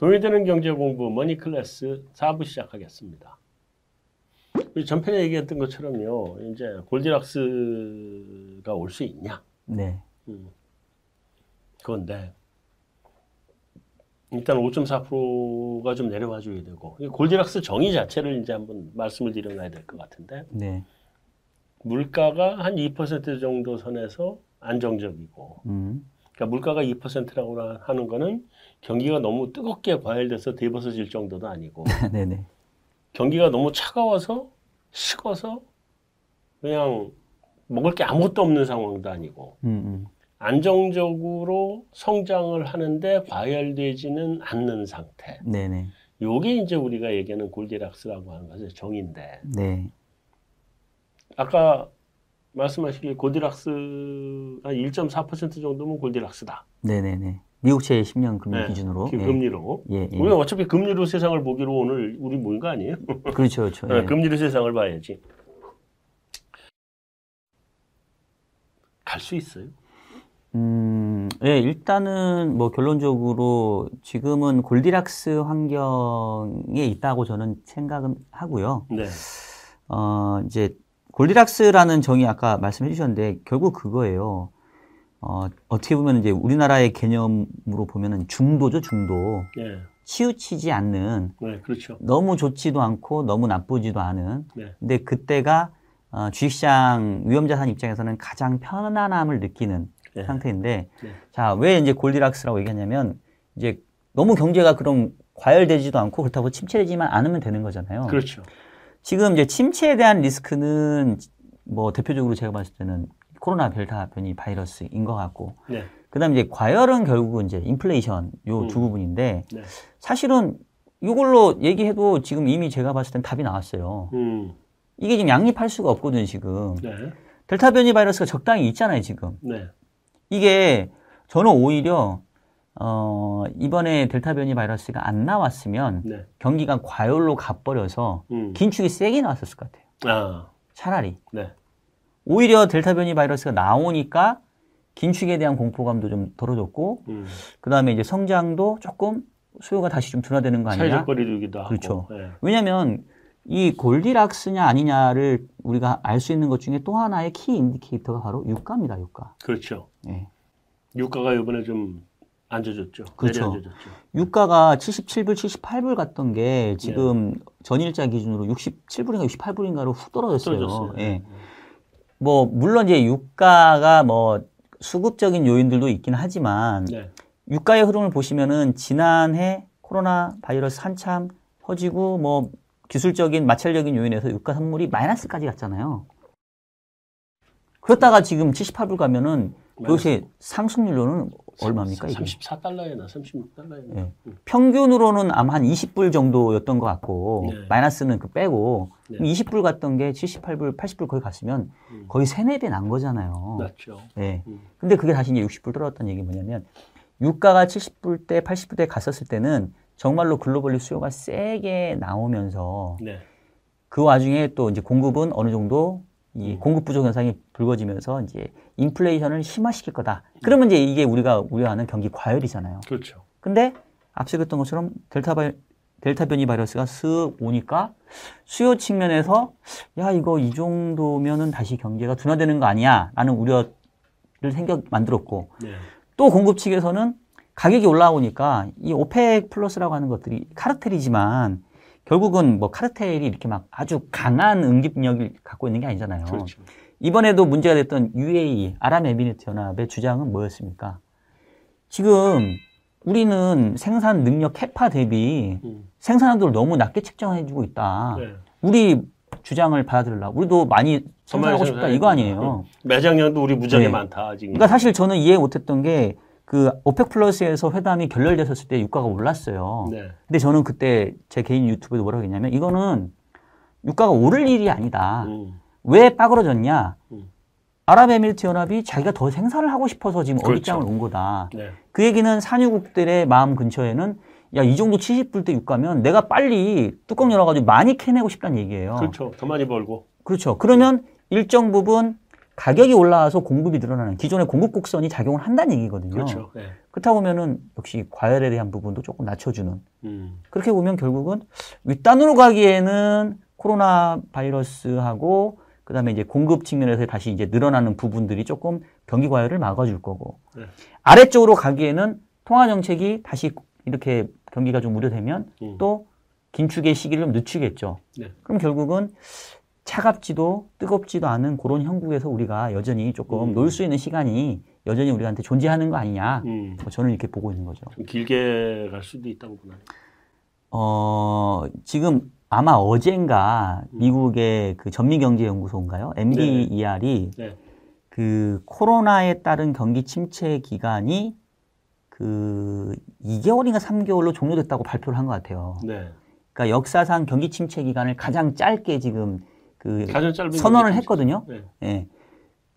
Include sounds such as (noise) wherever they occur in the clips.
돈이 되는 경제 공부 머니 클래스 4부 시작하겠습니다. 전편에 얘기했던 것처럼요. 이제 골디락스가 올 수 있냐? 네. 음. 그건데 일단 5.4%가 좀 내려와 줘야 되고 이 골디락스 정의 자체를 이제 한번 말씀을 드려놔야 될 것 같은데 네. 물가가 한 2% 정도 선에서 안정적이고 음. 그러니까 물가가 2%라고 하는 거는 경기가 너무 뜨겁게 과열돼서 뒤벗어질 정도도 아니고 (laughs) 네네. 경기가 너무 차가워서 식어서 그냥 먹을 게 아무것도 없는 상황도 아니고 음, 음. 안정적으로 성장을 하는데 과열되지는 않는 상태. 네네. 요게 이제 우리가 얘기하는 골디락스라고 하는 것의 정의인데 네. 아까 말씀하시길 골디락스 한 1.4% 정도면 골디락스다. 네네네. 미국채 10년 금리 네, 기준으로. 그 예. 금리로. 예, 예. 우리가 어차피 금리로 세상을 보기로 오늘 우리 모인 거 아니에요? (laughs) 그렇죠, 그렇죠. 네, 예. 금리로 세상을 봐야지. 갈 수 있어요. 음, 예, 일단은 뭐 결론적으로 지금은 골디락스 환경에 있다고 저는 생각은 하고요. 네. 어, 이제 골디락스라는 정의 아까 말씀해 주셨는데 결국 그거예요. 어, 어떻게 보면 이제 우리나라의 개념으로 보면은 중도죠, 중도. 네. 치우치지 않는 네, 그렇죠. 너무 좋지도 않고 너무 나쁘지도 않은. 네. 근데 그때가 어, 주식시장 위험자산 입장에서는 가장 편안함을 느끼는 네. 상태인데, 네. 자, 왜 이제 골디락스라고 얘기하냐면, 이제 너무 경제가 그럼 과열되지도 않고 그렇다고 침체되지만 않으면 되는 거잖아요. 그렇죠. 지금 이제 침체에 대한 리스크는 뭐 대표적으로 제가 봤을 때는 코로나 델타 변이 바이러스인 것 같고, 네. 그 다음에 이제 과열은 결국은 이제 인플레이션 요두 음. 부분인데, 네. 사실은 이걸로 얘기해도 지금 이미 제가 봤을 땐 답이 나왔어요. 음. 이게 지금 양립할 수가 없거든요, 지금. 네. 델타 변이 바이러스가 적당히 있잖아요, 지금. 네. 이게 저는 오히려 어, 이번에 델타 변이 바이러스가 안 나왔으면 네. 경기가 과열로 가버려서 음. 긴축이 세게 나왔을 것 같아요. 아. 차라리. 네. 오히려 델타 변이 바이러스가 나오니까 긴축에 대한 공포감도 좀 덜어졌고, 음. 그 다음에 이제 성장도 조금 수요가 다시 좀 둔화되는 거 아니냐? 하고. 그렇죠. 네. 왜냐면 이 골디락스냐 아니냐를 우리가 알 수 있는 것 중에 또 하나의 키 인디케이터가 바로 유가입니다, 유가. 그렇죠. 예. 유가가 이번에 좀 앉아졌죠. 그렇죠. 내려앉아졌죠. 유가가 77불, 78불 갔던 게 지금 네. 전일자 기준으로 67불인가 68불인가로 훅 떨어졌어요. 떨어졌어요. 예. 뭐 물론 이제 유가가 뭐 수급적인 요인들도 있긴 하지만 네. 유가의 흐름을 보시면은 지난해 코로나 바이러스 한참 퍼지고 뭐 기술적인 마찰적인 요인에서 유가 선물이 마이너스까지 갔잖아요. 그렇다가 지금 78불 가면은 그것이 상승률로는 얼마입니까 이게? 34달러에나 36달러에나. 예. 평균으로는 아마 한 20불 정도였던 것 같고 네. 마이너스는 그 빼고 네. 20불 갔던 게 78불, 80불 거의 갔으면 음. 거의 3, 4배 난 거잖아요. 맞죠. 예. 음. 근데 그게 다시 이제 60불 떨어졌다는 얘기 뭐냐면 유가가 70불 대 80불 대 갔었을 때는 정말로 글로벌리 수요가 세게 나오면서 네. 그 와중에 또 이제 공급은 어느 정도 이 음. 공급 부족 현상이 불거지면서 이제 인플레이션을 심화시킬 거다. 그러면 이제 이게 우리가 우려하는 경기 과열이잖아요. 그렇죠. 근데 앞서 얘기했던 것처럼 델타 바이, 델타 변이 바이러스가 쓱 오니까 수요 측면에서 야 이거 이 정도면은 다시 경제가 둔화되는 거 아니야라는 우려를 생겨 만들었고 네. 또 공급 측에서는 가격이 올라오니까 이 OPEC Plus라고 하는 것들이 카르텔이지만 결국은 뭐 카르텔이 이렇게 막 아주 강한 응집력을 갖고 있는 게 아니잖아요. 그렇죠. 이번에도 문제가 됐던 UAE 아랍에미리트 연합의 주장은 뭐였습니까? 지금 우리는 생산 능력 캐파 대비 음. 생산량도를 너무 낮게 책정해주고 있다. 네. 우리 주장을 받아들라. 우리도 많이 생산하고 싶다. 이거 아니에요. 매장량도 우리 무지하게 네. 많다 지금. 그러니까 사실 저는 이해 못했던 게 그 오펙 플러스에서 회담이 결렬됐었을 때 유가가 올랐어요. 네. 근데 저는 그때 제 개인 유튜브에도 뭐라고 했냐면 이거는 유가가 오를 일이 아니다. 음. 왜 빠그러졌냐? 음. 아랍에미리트 연합이 자기가 더 생산을 하고 싶어서 지금 그렇죠. 어깃장을 온 거다. 네. 그 얘기는 산유국들의 마음 근처에는 야, 이 정도 70불 대 유가면 내가 빨리 뚜껑 열어가지고 많이 캐내고 싶다는 얘기예요. 그렇죠. 더 많이 벌고. 그렇죠. 그러면 일정 부분 가격이 올라와서 공급이 늘어나는 기존의 공급 곡선이 작용을 한다는 얘기거든요. 그렇죠. 예. 그렇다 보면은 역시 과열에 대한 부분도 조금 낮춰주는 음. 그렇게 보면 결국은 윗단으로 가기에는 코로나 바이러스하고 그다음에 이제 공급 측면에서 다시 이제 늘어나는 부분들이 조금 경기 과열을 막아줄 거고 네. 아래쪽으로 가기에는 통화 정책이 다시 이렇게 경기가 좀 우려되면 음. 또 긴축의 시기를 좀 늦추겠죠. 네. 그럼 결국은 차갑지도 뜨겁지도 않은 그런 형국에서 우리가 여전히 조금 음. 놀수 있는 시간이 여전히 우리한테 존재하는 거 아니냐. 음. 뭐 저는 이렇게 보고 있는 거죠. 좀 길게 갈 수도 있다고 보나요? 어, 지금 아마 어젠가 미국의 그 전미경제연구소인가요? MBER이 네. 그 코로나에 따른 경기 침체 기간이 그 2개월인가 3개월로 종료됐다고 발표를 한 것 같아요. 네. 그러니까 역사상 경기 침체 기간을 가장 짧게 지금 그 선언을 했거든요. 네. 예.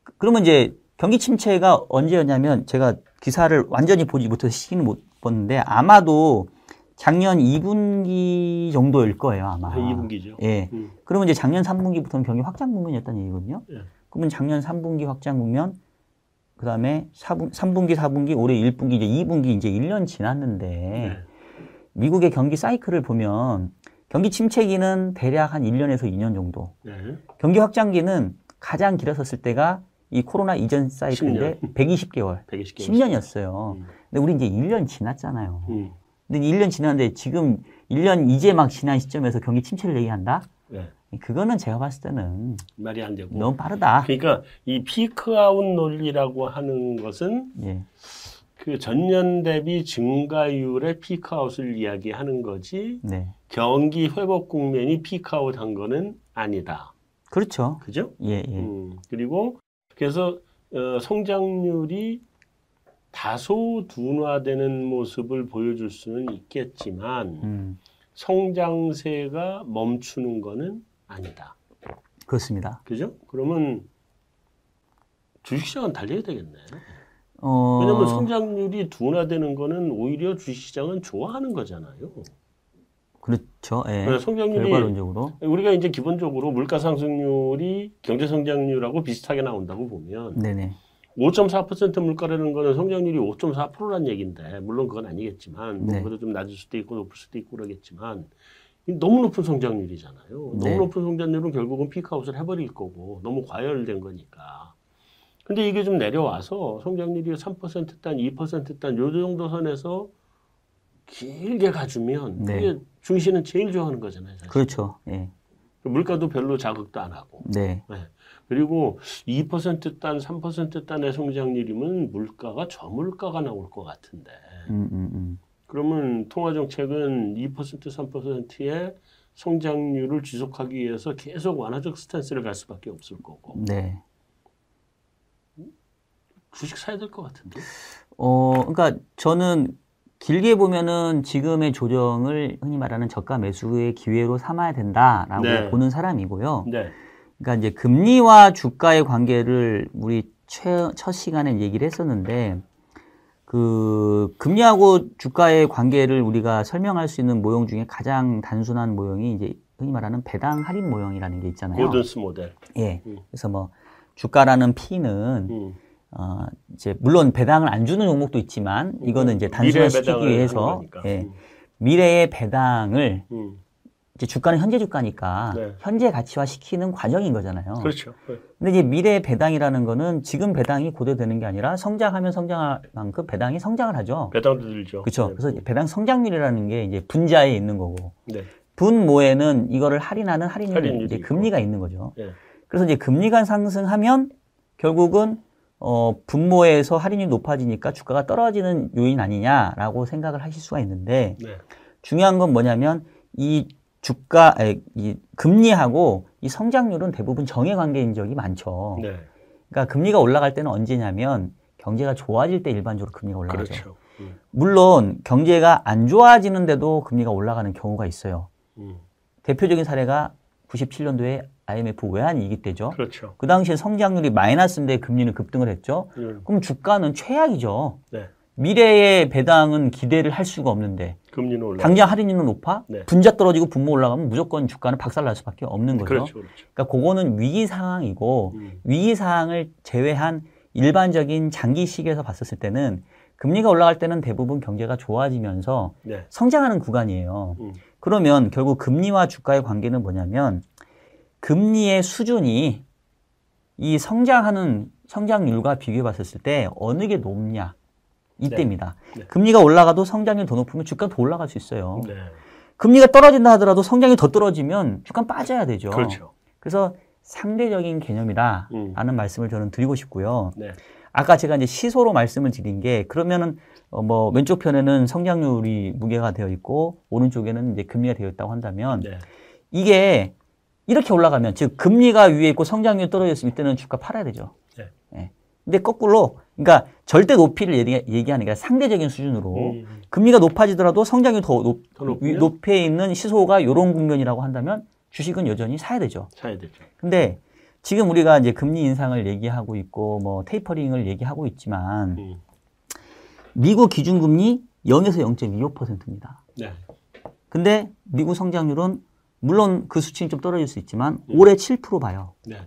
그- 그러면 이제 경기 침체가 언제였냐면 제가 기사를 완전히 보지 못해서 시기는 못 봤는데 아마도 작년 2분기 정도일 거예요, 아마. 2분기죠. 예. 음. 그러면 이제 작년 3분기부터는 경기 확장 국면이었다는 얘기거든요. 예. 그러면 작년 3분기 확장 국면, 그 다음에 4분, 3분기, 4분기, 올해 1분기, 이제 2분기 이제 1년 지났는데, 네. 미국의 경기 사이클을 보면 경기 침체기는 대략 한 1년에서 2년 정도, 네. 경기 확장기는 가장 길었었을 때가 이 코로나 이전 사이클인데 120개월, 120개. 10년이었어요. 음. 근데 우리 이제 1년 지났잖아요. 음. 근데 1년 지났는데 지금 1년 이제 막 지난 시점에서 경기 침체를 얘기한다? 네. 그거는 제가 봤을 때는 말이 안 되고. 너무 빠르다. 그러니까 이 피크아웃 논리라고 하는 것은 예. 그 전년 대비 증가율의 피크아웃을 이야기하는 거지 네. 경기 회복 국면이 피크아웃 한 거는 아니다. 그렇죠. 그죠? 예, 예. 음, 그리고 그래서 어, 성장률이 다소 둔화되는 모습을 보여줄 수는 있겠지만 음, 성장세가 멈추는 거는 아니다. 그렇습니다. 그죠? 그러면 주식시장은 달려야 되겠네. 어, 왜냐하면 성장률이 둔화되는 거는 오히려 주식시장은 좋아하는 거잖아요. 그렇죠. 예. 그래서 성장률이 결과론적으로. 우리가 이제 기본적으로 물가 상승률이 경제 성장률하고 비슷하게 나온다고 보면 네네. 5.4% 물가라는 거는 성장률이 5.4%란 얘기인데 물론 그건 아니겠지만 뭐 네. 그것도 좀 낮을 수도 있고 높을 수도 있고 그러겠지만 이 너무 높은 성장률이잖아요. 너무 네. 높은 성장률은 결국은 피크아웃을 해버릴 거고 너무 과열된 거니까. 근데 이게 좀 내려와서 성장률이 3%단, 2%단 요 정도 선에서 길게 가주면 네. 그게 중시는 제일 좋아하는 거잖아요. 사실. 그렇죠. 예. 물가도 별로 자극도 안 하고. 네. 네. 그리고 2%단, 3%단의 성장률이면 물가가 저물가가 나올 것 같은데. 음, 음, 음. 그러면 통화 정책은 2%, 3%의 성장률을 지속하기 위해서 계속 완화적 스탠스를 갈 수밖에 없을 거고. 네. 주식 사야 될 것 같은데. 어, 그러니까 저는 길게 보면은 지금의 조정을 흔히 말하는 저가 매수의 기회로 삼아야 된다라고 네. 보는 사람이고요. 네. 그러니까 이제 금리와 주가의 관계를 우리 최, 첫 시간에 얘기를 했었는데 그 금리하고 주가의 관계를 우리가 설명할 수 있는 모형 중에 가장 단순한 모형이 이제 흔히 말하는 배당 할인 모형이라는 게 있잖아요. 고든스 모델. 예. 음. 그래서 뭐 주가라는 P는 음. 어 이제 물론 배당을 안 주는 종목도 있지만 이거는 이제 단순화시키기 위해서. 예. 미래의 배당을 음. 이제 주가는 현재 주가니까 네. 현재 가치화 시키는 과정인 거잖아요. 그렇죠. 근데 이제 미래 배당이라는 거는 지금 배당이 고려되는 게 아니라 성장하면 성장할 만큼 배당이 성장을 하죠. 배당도 들죠. 그렇죠. 네. 그래서 배당 성장률이라는 게 이제 분자에 있는 거고 네. 분모에는 이거를 할인하는 할인율 이제. 금리가 있는 거죠. 예. 그래서 이제 금리가 상승하면 결국은 어 분모에서 할인율이 높아지니까 주가가 떨어지는 요인 아니냐라고 생각을 하실 수가 있는데 네. 중요한 건 뭐냐면 이 주가 아니, 이 금리하고 이 성장률은 대부분 정해 관계인 적이 많죠. 네. 그러니까 금리가 올라갈 때는 언제냐면 경제가 좋아질 때 일반적으로 금리가 올라가죠. 그렇죠. 음. 물론 경제가 안 좋아지는데도 금리가 올라가는 경우가 있어요. 음. 대표적인 사례가 97년도에 IMF 외환위기 때죠. 그렇죠. 그 당시에 성장률이 마이너스인데 금리는 급등을 했죠. 음. 그럼 주가는 최악이죠. 네. 미래의 배당은 기대를 할 수가 없는데 금리는 올라. 당장 할인율은 높아 네. 분자 떨어지고 분모 올라가면 무조건 주가는 박살날 수밖에 없는 거죠. 그렇죠, 그렇죠. 그러니까 그거는 위기 상황이고 음. 위기 상황을 제외한 일반적인 장기 시기에서 봤었을 때는 금리가 올라갈 때는 대부분 경제가 좋아지면서 네. 성장하는 구간이에요. 음. 그러면 결국 금리와 주가의 관계는 뭐냐면 금리의 수준이 이 성장하는 성장률과 비교해 봤었을 때 어느 게 높냐 이때입니다. 네. 금리가 올라가도 성장률 더 높으면 주가는 더 올라갈 수 있어요. 네. 금리가 떨어진다 하더라도 성장이 더 떨어지면 주가는 빠져야 되죠. 그렇죠. 그래서 상대적인 개념이다라는 음. 말씀을 저는 드리고 싶고요. 네. 아까 제가 이제 시소로 말씀을 드린 게 그러면은 어 뭐 왼쪽 편에는 성장률이 무게가 되어 있고 오른쪽에는 이제 금리가 되어 있다고 한다면 네. 이게 이렇게 올라가면 즉 금리가 위에 있고 성장률이 떨어졌으면 이때는 주가 팔아야 되죠. 네. 예. 근데 거꾸로 그러니까 절대 높이를 얘기, 얘기 하는 게 상대적인 수준으로 음. 금리가 높아지더라도 성장률이 더 높, 더 높으면? 위- 높에 있는 시소가 이런 국면이라고 한다면 주식은 여전히 사야 되죠. 사야 되죠. 근데 지금 우리가 이제 금리 인상을 얘기하고 있고 뭐 테이퍼링을 얘기하고 있지만 음. 미국 기준금리 0에서 0.25%입니다. 네. 근데 미국 성장률은 물론 그 수치는 좀 떨어질 수 있지만 음. 올해 7% 봐요. 네.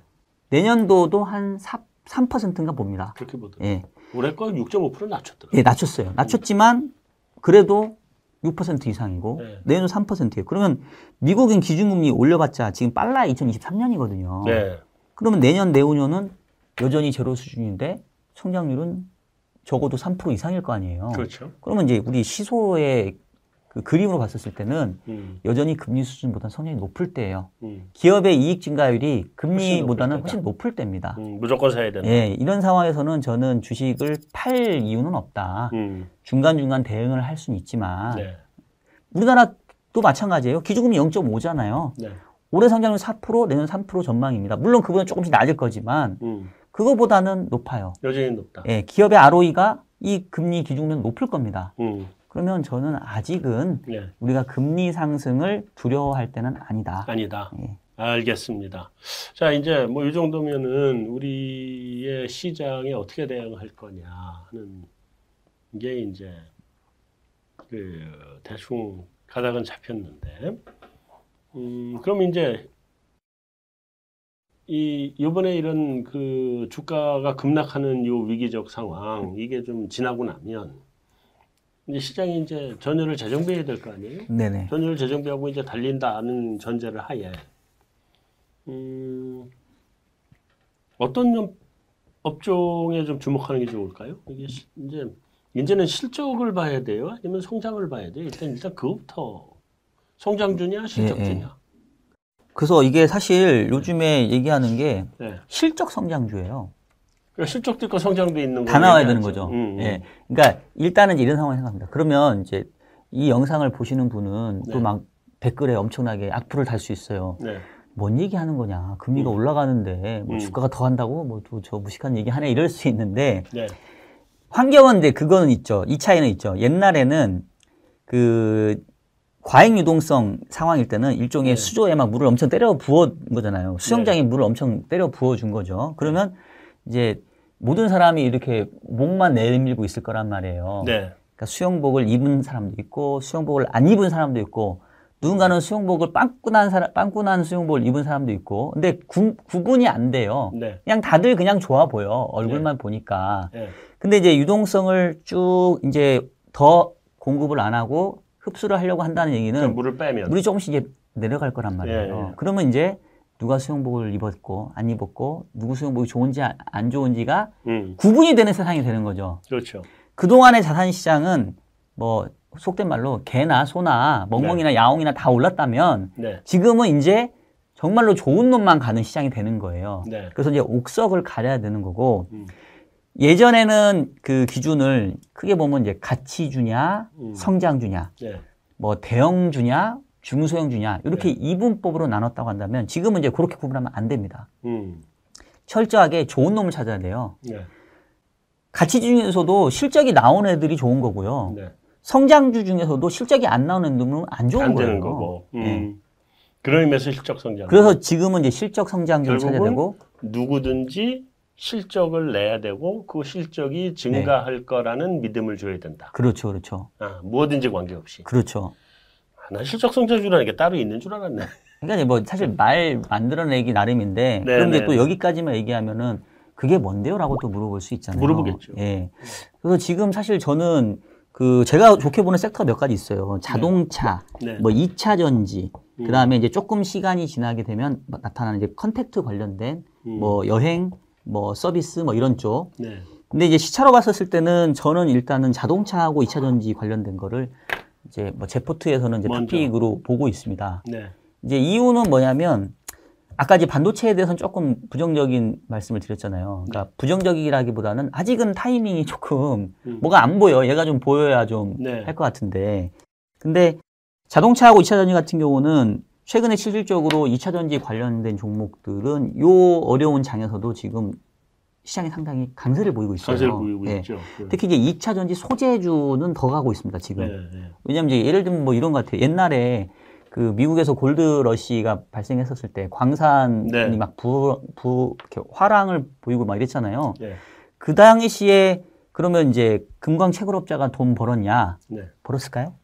내년도도 한 4, 3%인가 봅니다. 그렇게 보더라고요. 예. 올해 거 6.5% 낮췄더라고요. 예, 낮췄어요. 낮췄지만 그래도 6% 이상이고 네. 내년 3%예요. 그러면 미국은 기준금리 올려봤자 지금 빨라야 2023년이거든요. 네. 그러면 내년 내후년은 여전히 제로 수준인데 성장률은 적어도 3% 이상일 거 아니에요. 그렇죠. 그러면 이제 우리 시소의 그 그림으로 봤었을 때는 음. 여전히 금리 수준보다 성장이 높을 때예요. 음. 기업의 이익 증가율이 금리보다는 훨씬 높을 훨씬 높을 때입니다. 음. 무조건 사야 된다. 예, 이런 상황에서는 저는 주식을 팔 이유는 없다. 음. 중간중간 대응을 할 수는 있지만 네. 우리나라도 마찬가지예요. 기준금리 0.5잖아요. 네. 올해 성장률 4%, 내년 3% 전망입니다. 물론 그보다 조금씩 낮을 거지만 음. 그거보다는 높아요. 여전히 높다. 예, 기업의 ROE가 이 금리 기준은 높을 겁니다. 음. 그러면 저는 아직은 네. 우리가 금리 상승을 두려워할 때는 아니다. 아니다. 예. 알겠습니다. 자, 이제 뭐 이 정도면은 우리의 시장에 어떻게 대응할 거냐 하는 게 이제 그 대충 가닥은 잡혔는데, 음, 그럼 이제 이 이번에 이런 그 주가가 급락하는 요 위기적 상황 이게 좀 지나고 나면 이제 시장이 이제 전열을 재정비해야 될 거 아니에요? 네네. 전율 재정비하고 이제 달린다는 전제를 하에 음, 어떤 좀 업종에 좀 주목하는 게 좋을까요? 이게 시- 이제 이제는 실적을 봐야 돼요, 아니면 성장을 봐야 돼요? 일단 일단 그것부터 성장주냐 실적주냐. 그래서 이게 사실 요즘에 얘기하는 게 네. 실적 성장주예요. 그러니까 실적도 있고 성장도 있는 다거 나와야 되는. 거죠. 음, 음. 예. 그러니까 일단은 이런 상황을 생각합니다. 그러면 이제 이 영상을 보시는 분은 네. 또막 댓글에 엄청나게 악플을 달 수 있어요. 네. 뭔 얘기 하는 거냐? 금리가 음. 올라가는데 뭐 음. 주가가 더 한다고 뭐저 무식한 얘기 하네 이럴 수 있는데 네. 환경은 이제 그거는 있죠. 이 차이는 있죠. 옛날에는 그 과잉 유동성 상황일 때는 일종의 네. 수조에 막 물을 엄청 때려 부어 거잖아요. 수영장에 물을 엄청 때려 부어 준 거죠. 그러면 이제 모든 사람이 이렇게 목만 내밀고 있을 거란 말이에요. 네. 그러니까 수영복을 입은 사람도 있고 수영복을 안 입은 사람도 있고 누군가는 수영복을 빵꾸난 사람 빵꾸난 수영복을 입은 사람도 있고 근데 구, 구분이 안 돼요. 네. 그냥 다들 그냥 좋아 보여 얼굴만 보니까. 네. 근데 이제 유동성을 쭉 이제 더 공급을 안 하고 흡수를 하려고 한다는 얘기는 물을 빼면 물이 조금씩 이제 내려갈 거란 말이에요. 예, 예. 그러면 이제 누가 수영복을 입었고 안 입었고 누구 수영복이 좋은지 아- 안 좋은지가 음. 구분이 되는 세상이 되는 거죠. 그렇죠. 그동안의 자산 시장은 뭐 속된 말로 개나 소나 멍멍이나 야옹이나 다 올랐다면 네. 지금은 이제 정말로 좋은 놈만 가는 시장이 되는 거예요. 네. 그래서 이제 옥석을 가려야 되는 거고 음. 예전에는 그 기준을 크게 보면 이제 가치 주냐, 음. 성장 주냐, 네. 뭐 대형 주냐, 중소형주냐 이렇게 이분법으로 나눴다고 한다면 지금은 이제 그렇게 구분하면 안 됩니다. 음. 철저하게 좋은 놈을 찾아야 돼요. 네. 가치 중에서도 실적이 나오는 애들이 좋은 거고요. 네. 성장주 중에서도 실적이 안 나오는 놈은 안 좋은 안 거예요. 되는 거고. 음. 네. 그런 의미에서 실적 성장. 그래서 지금은 이제 실적 성장주를 찾아야 되고 누구든지 실적을 내야 되고 그 실적이 증가할 거라는 믿음을 줘야 된다. 그렇죠, 그렇죠, 아, 뭐든지 관계없이. 그렇죠. 아, 나 실적 성장주라는 게 따로 있는 줄 알았네. 그러니까 뭐 사실 말 만들어내기 나름인데 네, 그런데 네. 또 여기까지만 얘기하면은 그게 뭔데요라고 또 물어볼 수 있잖아요. 물어보겠죠. 예. 그래서 지금 사실 저는 그 제가 좋게 보는 섹터 몇 가지 있어요. 자동차, 네. 뭐 2차 전지, 음. 그다음에 이제 조금 시간이 지나게 되면 나타나는 이제 contact 관련된 음. 뭐 여행, 뭐 서비스 뭐 이런 쪽. 네. 근데 이제 시차로 봤었을 때는 저는 일단은 자동차하고 2차 전지 관련된 거를 이제 뭐 제포트에서는 이제. 탑픽으로 보고 있습니다. 네. 이제 이유는 뭐냐면 아까 이제 반도체에 대해서는 조금 부정적인 말씀을 드렸잖아요. 그러니까 부정적이라기보다는 아직은 타이밍이 조금 음. 뭐가 안 보여. 얘가 좀 보여야 좀할 네. 것 같은데. 근데 자동차하고 2차 전지 같은 경우는 최근에 실질적으로 2차 전지 관련된 종목들은 요 어려운 장에서도 지금 시장이 상당히 강세를 보이고 있어요. 사실 보이고 예. 있죠. 네. 특히 이제 2차 전지 소재주는 더 가고 있습니다, 지금. 네, 네. 왜냐면 이제 예를 들면 뭐 이런 것 같아요. 옛날에 그 미국에서 골드러시가 발생했었을 때 광산이 네. 막 부, 부, 이렇게 활황을 보이고 막 이랬잖아요. 네. 그 당시에 그러면 이제 금광 채굴업자가 돈 벌었냐? 네. 벌었을까요?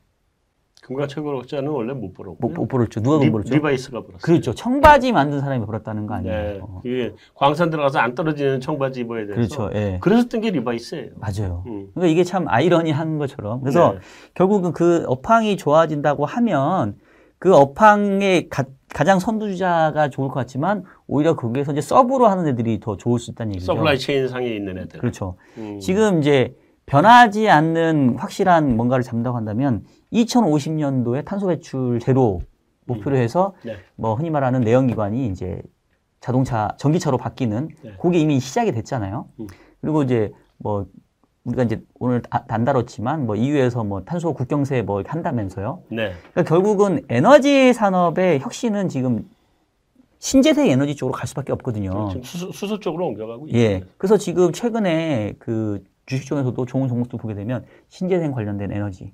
금광 채굴업자는 원래 못 벌었고. 못, 못 벌었죠. 누가 돈 리, 벌었죠? 리바이스가 벌었어요. 그렇죠. 청바지 만든 사람이 벌었다는 거 아니에요? 네. 어. 이게 광산 들어가서 안 떨어지는 청바지 입어야 돼서. 그렇죠. 예. 그래서 뜬 게 리바이스예요. 맞아요. 음. 그러니까 이게 참 아이러니한 것처럼. 그래서 네. 결국은 그 업황이 좋아진다고 하면 그 업황의 가, 장 선두주자가 좋을 것 같지만 오히려 거기에서 이제 sub로 하는 애들이 더 좋을 수 있다는 얘기죠. supply chain 상에 있는 애들. 그렇죠. 음. 지금 이제 변하지 않는 확실한 뭔가를 잡는다고 한다면 2050년도에 탄소 배출 제로 목표로 해서 네. 뭐 흔히 말하는 내연기관이 이제 자동차 전기차로 바뀌는 네. 그게 이미 시작이 됐잖아요. 음. 그리고 이제 뭐 우리가 이제 오늘 다- 안 다뤘지만 뭐 EU에서 뭐 탄소 국경세 뭐 한다면서요. 네. 그러니까 결국은 에너지 산업의 혁신은 지금 신재생 에너지 쪽으로 갈 수밖에 없거든요. 지금 수소, 수소 쪽으로 옮겨가고 예. 있어요. 그래서 지금 최근에 그 주식 중에서도 좋은 종목도 보게 되면 신재생 관련된 에너지,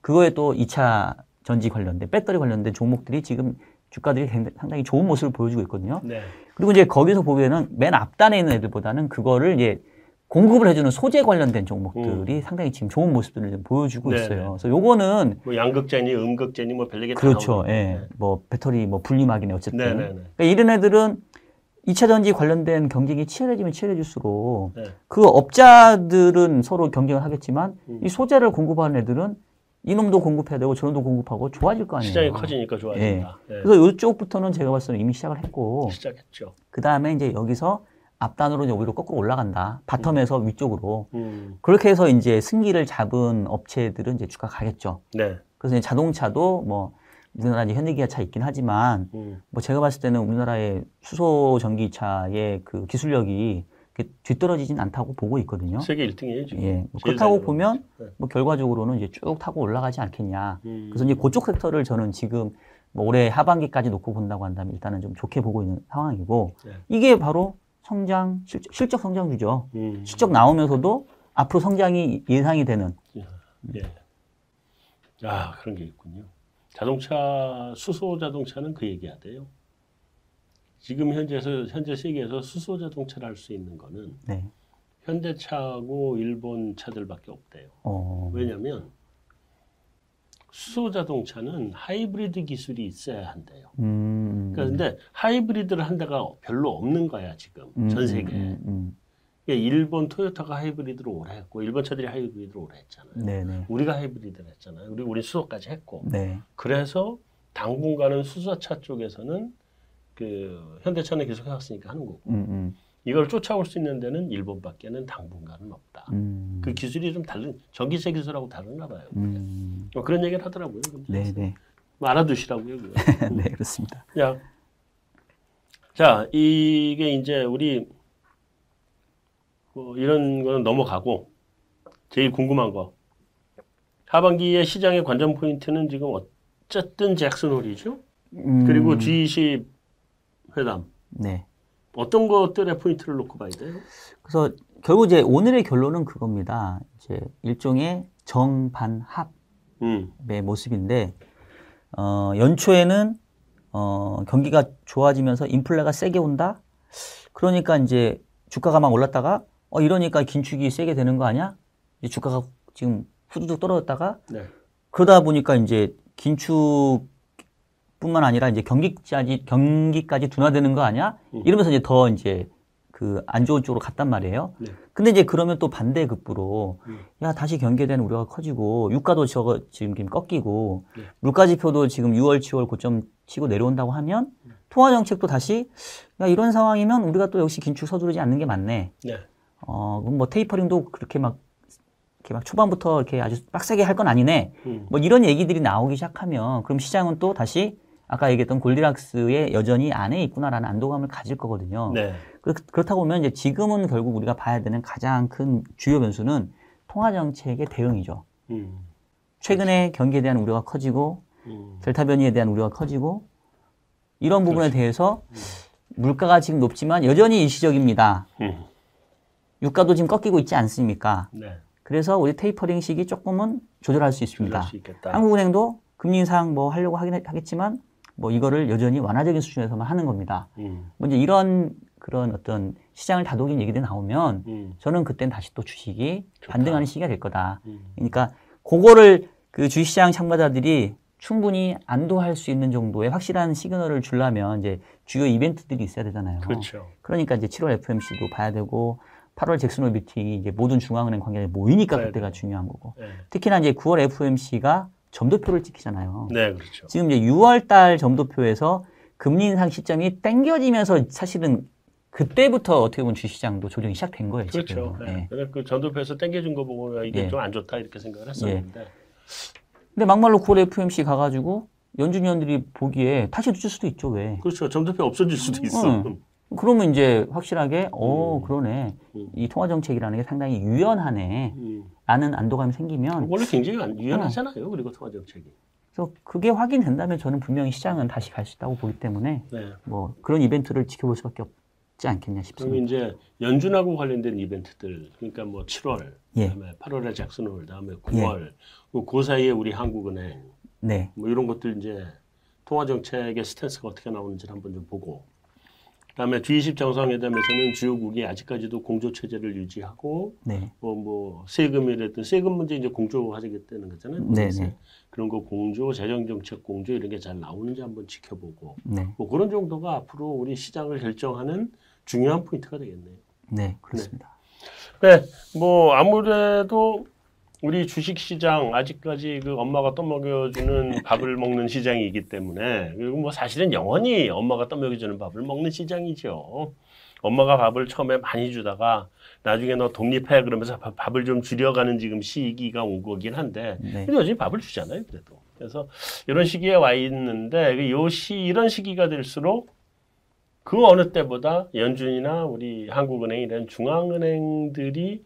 그거에 또 2차 전지 관련된 배터리 관련된 종목들이 지금 주가들이 상당히 좋은 모습을 보여주고 있거든요. 네. 그리고 이제 거기서 보면은 맨 앞단에 있는 애들보다는 그거를 이제 공급을 해주는 소재 관련된 종목들이 상당히 지금 좋은 모습들을 좀 보여주고 음. 네네. 있어요. 그래서 요거는 뭐 양극재니 음극재니 뭐다 그렇죠. 예. 뭐 배터리 뭐 분리막이네 어쨌든. 네, 네, 네. 그러니까 이런 애들은 2차 전지 관련된 경쟁이 치열해지면 치열해질수록 네. 그 업자들은 서로 경쟁을 하겠지만 음. 이 소재를 공급하는 애들은 이놈도 공급해야 되고 저놈도 공급하고 좋아질 거 아니에요. 시장이 커지니까 좋아진다. 네. 그래서 이쪽부터는 제가 봤을 때는 이미 시작을 했고 시작했죠. 그 다음에 이제 여기서 앞단으로 이제 오히려 거꾸로 올라간다. 바텀에서 위쪽으로 음. 그렇게 해서 이제 승기를 잡은 업체들은 이제 주가 가겠죠. 네. 그래서 자동차도 뭐 우리나라 이제 현대기아 차 있긴 하지만 음. 뭐 제가 봤을 때는 우리나라의 수소 전기차의 그 기술력이 뒤떨어지진 않다고 보고 있거든요. 세계 1등이에요, 지금. 예. 뭐 그렇다고 잘 보면 네. 뭐 결과적으로는 이제 쭉 타고 올라가지 않겠냐. 음. 그래서 이제 그쪽 섹터를 저는 지금 뭐 올해 하반기까지 놓고 본다고 한다면 일단은 좀 좋게 보고 있는 상황이고 네. 이게 바로 성장 실적, 실적 성장주죠. 음. 실적 나오면서도 앞으로 성장이 예상이 되는 예. 아, 그런 게 있군요. 자동차, 수소 자동차는 그 얘기야 돼요. 지금 현재에서, 현재 세계에서 수소 자동차를 할 수 있는 거는 네. 현대차하고 일본 차들밖에 없대요. 어, 왜냐면 수소 자동차는 하이브리드 기술이 있어야 한대요. 음, 그러니까 근데 하이브리드를 한 데가 별로 없는 거야, 지금. 음, 전 세계에. 음, 음, 그러니까 일본 토요타가 하이브리드를 오래 했고, 일본 차들이 하이브리드를 오래 했잖아요. 음. 네, 네, 우리가 하이브리드를 했잖아요. 우리, 우리 수소까지 했고. 네, 그래서 당분간은 수소차 쪽에서는 그 현대차는 계속 해왔으니까 하는 거고. 음, 음, 이걸 쫓아올 수 있는 데는 일본밖에는 당분간은 없다. 음, 그 기술이 좀 다른, 전기차 기술하고 다른가 봐요. 음, 뭐 그런 얘기를 하더라고요. 근데 네, 네, 뭐 알아두시라고요. (laughs) 네, 그렇습니다. 자, 자, 이게 이제 우리 뭐 이런 거는 넘어가고 제일 궁금한 거 하반기의 시장의 관전 포인트는 지금 어쨌든 잭슨 홀이죠. 음, 그리고 G20 회담 네. 어떤 것들의 포인트를 놓고 봐야 돼요? 그래서 결국 이제 오늘의 결론은 그겁니다. 이제 일종의 정반합의 음, 모습인데 어, 연초에는 어, 경기가 좋아지면서 인플레가 세게 온다. 그러니까 이제 주가가 막 올랐다가 어 이러니까 긴축이 세게 되는 거 아니야? 이제 주가가 지금 후두둑 떨어졌다가 네. 그러다 보니까 이제 긴축뿐만 아니라 이제 경기까지 경기까지 둔화되는 거 아니야? 음. 이러면서 이제 더 이제 그 안 좋은 쪽으로 갔단 말이에요. 네. 근데 이제 그러면 또 반대 급부로 음. 야 다시 경기에 우려가 커지고 유가도 저거 지금 지금 꺾이고 네. 물가 지표도 지금 6월 7월 고점 치고 내려온다고 하면 통화 정책도 다시 야 이런 상황이면 우리가 또 역시 긴축 서두르지 않는 게 맞네. 네. 어, 뭐 테이퍼링도 그렇게 막 이렇게 막 초반부터 이렇게 아주 빡세게 할 건 아니네. 음. 뭐 이런 얘기들이 나오기 시작하면 그럼 시장은 또 다시 아까 얘기했던 골디락스의 여전히 안에 있구나라는 안도감을 가질 거거든요. 네. 그, 그렇다고 보면 이제 지금은 결국 우리가 봐야 되는 가장 큰 주요 변수는 통화 정책의 대응이죠. 음. 최근에 경기에 대한 우려가 커지고 음. 델타 변이에 대한 우려가 커지고 이런 부분에 그렇죠. 대해서 물가가 지금 높지만 여전히 일시적입니다. 음. 유가도 지금 꺾이고 있지 않습니까? 네. 그래서 우리 테이퍼링 시기 조금은 조절할 수 있습니다. 조절할 수 있겠다. 한국은행도 금리 인상 뭐 하려고 하긴 하- 하겠지만 뭐 이거를 여전히 완화적인 수준에서만 하는 겁니다. 음. 뭐 이제 이런 그런 어떤 시장을 다독인 얘기들이 나오면 음. 저는 그땐 다시 또 주식이 좋다. 반등하는 시기가 될 거다. 음. 그러니까 그거를 그 주식시장 참가자들이 충분히 안도할 수 있는 정도의 확실한 시그널을 주려면 이제 주요 이벤트들이 있어야 되잖아요. 그렇죠. 그러니까 이제 7월 FMC도 봐야 되고 8월 잭슨홀 미팅이 이제 모든 중앙은행 관계자 모이니까 봐야 그때가 돼요. 중요한 거고. 네. 특히나 이제 9월 FMC가 점도표를 찍히잖아요. 네, 그렇죠. 지금 이제 6월 달 점도표에서 금리 인상 시점이 땡겨지면서 사실은 그때부터 어떻게 보면 주시장도 조정이 시작된 거예요. 그렇죠. 지금. 네. 예. 그래서 그 전도표에서 땡겨준 거 보고 이게 예. 좀안 좋다 이렇게 생각을 했었는데. 근데 막말로 9월 FMC 가가지고 연준 위원들이 보기에 다시 늦을 수도 있죠. 왜? 그렇죠. 전도표 없어질 수도 있어. 응. 그러면 이제 확실하게 어 음. 그러네 음. 이 통화 정책이라는 게 상당히 유연하네 음. 라는 안도감이 생기면 원래 굉장히 안- 유연하잖아요. 그리고 통화 정책이. 그래서 그게 확인된다면 저는 분명히 시장은 다시 갈 수 있다고 보기 때문에 네. 뭐 그런 이벤트를 지켜볼 수밖에 없지 않겠냐 그럼 싶습니다. 이제 연준하고 관련된 이벤트들, 그러니까 뭐 7월, 예. 그다음에 8월에 잭슨홀, 그다음에 9월, 그그 사이에 우리 한국은행, 네, 뭐 이런 것들 이제 통화 정책의 스탠스가 어떻게 나오는지를 한번 좀 보고, 그다음에 G20 정상회담에서는 주요국이 아직까지도 공조 체제를 유지하고 네, 뭐, 뭐 세금이랬든 세금 문제 이제 공조하겠다는 거잖아요. 네, 네. 그런 거 공조, 재정 정책 공조 이런 게 잘 나오는지 한번 지켜보고, 네, 뭐 그런 정도가 앞으로 우리 시장을 결정하는 중요한 포인트가 되겠네요. 네, 그렇습니다. 네, 뭐 아무래도 우리 주식 시장 아직까지 그 엄마가 떠먹여주는 (laughs) 밥을 먹는 시장이기 때문에 그리고 뭐 사실은 영원히 엄마가 떠먹여주는 밥을 먹는 시장이죠. 엄마가 밥을 처음에 많이 주다가 나중에 너 독립해 그러면서 밥- 밥을 좀 줄여가는 지금 시기가 온 거긴 한데 네, 근데 여전히 밥을 주잖아요, 그래도. 그래서 이런 시기에 와 있는데 그요 시, 이런 시기가 될수록 그 어느 때보다 연준이나 우리 한국은행 이런 중앙은행들이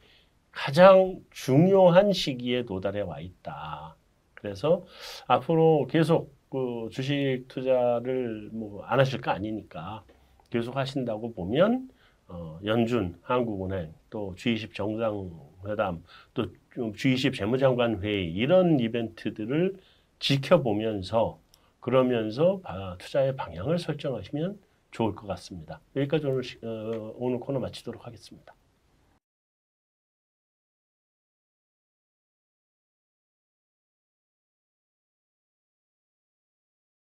가장 중요한 시기에 도달해 와 있다. 그래서 앞으로 계속 그 주식 투자를 뭐 안 하실 거 아니니까 계속 하신다고 보면 어, 연준, 한국은행, 또 G20 정상회담, 또 G20 재무장관 회의 이런 이벤트들을 지켜보면서 그러면서 바- 투자의 방향을 설정하시면 좋을 것 같습니다. 여기까지 오늘, 시- 어, 오늘 코너 마치도록 하겠습니다.